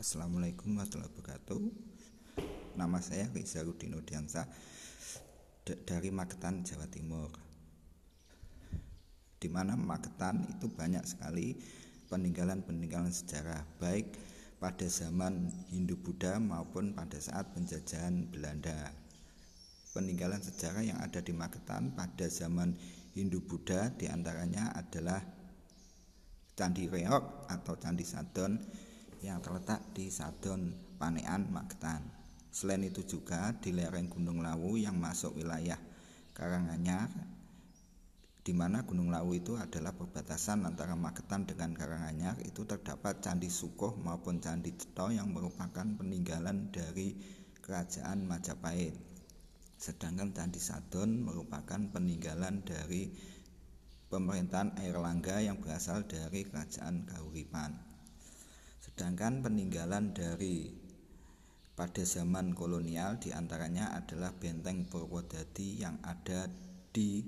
Assalamualaikum warahmatullahi wabarakatuh Nama saya Rizaludin Odiansa Dari Magetan, Jawa Timur di mana Magetan itu banyak sekali peninggalan-peninggalan sejarah baik pada zaman Hindu-Buddha maupun pada saat penjajahan Belanda. Peninggalan sejarah yang ada di Magetan pada zaman Hindu-Buddha di antaranya adalah Candi Reok atau Candi Sadon yang terletak di Sadon Panean Magetan. Selain itu juga di lereng Gunung Lawu yang masuk wilayah Karanganyar di mana Gunung Lawu itu adalah perbatasan antara Magetan dengan Karanganyar itu terdapat Candi Sukoh maupun Candi Ceto yang merupakan peninggalan dari kerajaan Majapahit. Sedangkan Candi Sadon merupakan peninggalan dari pemerintahan Airlangga yang berasal dari kerajaan Kahuripan. Sedangkan peninggalan dari pada zaman kolonial di antaranya adalah benteng Purwodadi yang ada di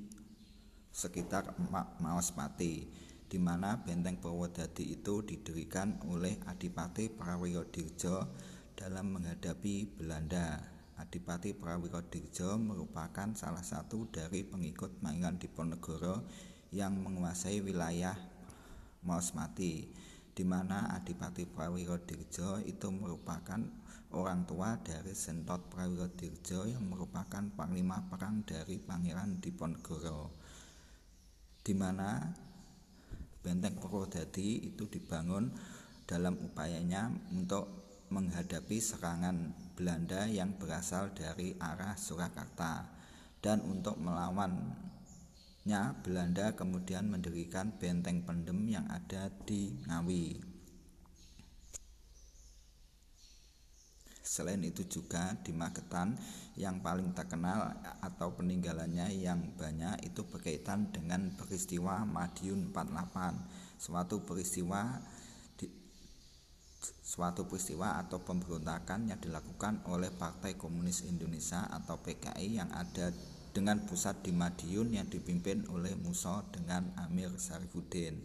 sekitar Maospati di mana benteng Purwodadi itu didirikan oleh Adipati Prawirodirjo dalam menghadapi Belanda. Adipati Prawirodirjo merupakan salah satu dari pengikut Pangeran Diponegoro yang menguasai wilayah Maospati di mana Adipati Prawirodirjo itu merupakan orang tua dari Sentot Prawirodirjo yang merupakan panglima perang dari Pangeran Diponegoro. Di mana benteng Purwodadi itu dibangun dalam upayanya untuk menghadapi serangan Belanda yang berasal dari arah Surakarta dan untuk melawannya Belanda kemudian mendirikan benteng pendem yang ada di Ngawi. Selain itu juga di Magetan yang paling terkenal atau peninggalannya yang banyak itu berkaitan dengan peristiwa Madiun 48. Suatu peristiwa di, suatu peristiwa atau pemberontakan yang dilakukan oleh Partai Komunis Indonesia atau PKI yang ada dengan pusat di Madiun yang dipimpin oleh Musa dengan Amir Sarifuddin.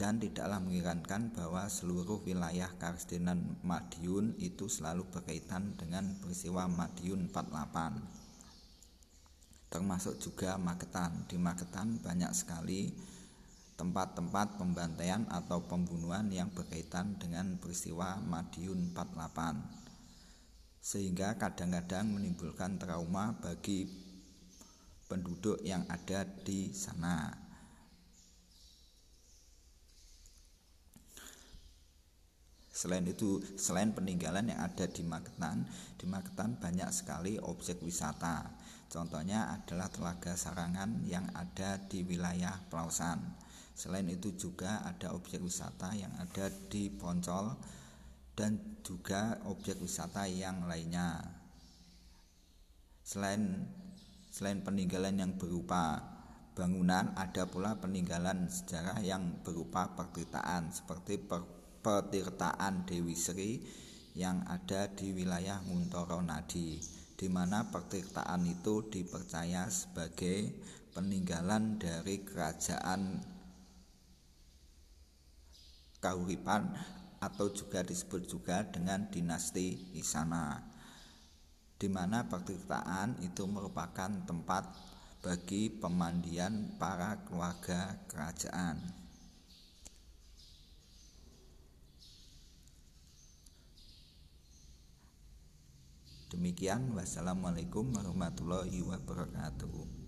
Dan tidaklah mengirankan bahwa seluruh wilayah Karstenan Madiun itu selalu berkaitan dengan peristiwa Madiun 48 termasuk juga Magetan. Di Magetan banyak sekali tempat-tempat pembantaian atau pembunuhan yang berkaitan dengan peristiwa Madiun 48 sehingga kadang-kadang menimbulkan trauma bagi penduduk yang ada di sana. Selain itu, selain peninggalan yang ada di Magetan, di Magetan banyak sekali objek wisata. Contohnya adalah Telaga Sarangan yang ada di wilayah Pelausan. Selain itu juga ada objek wisata yang ada di Poncol dan juga objek wisata yang lainnya. Selain selain peninggalan yang berupa bangunan, ada pula peninggalan sejarah yang berupa pertirtaan seperti per petirtaan Dewi Sri yang ada di wilayah Nguntoro Nadi di mana petirtaan itu dipercaya sebagai peninggalan dari kerajaan Kahuripan atau juga disebut juga dengan dinasti Isana di mana itu merupakan tempat bagi pemandian para keluarga kerajaan. Demikian wassalamualaikum warahmatullahi wabarakatuh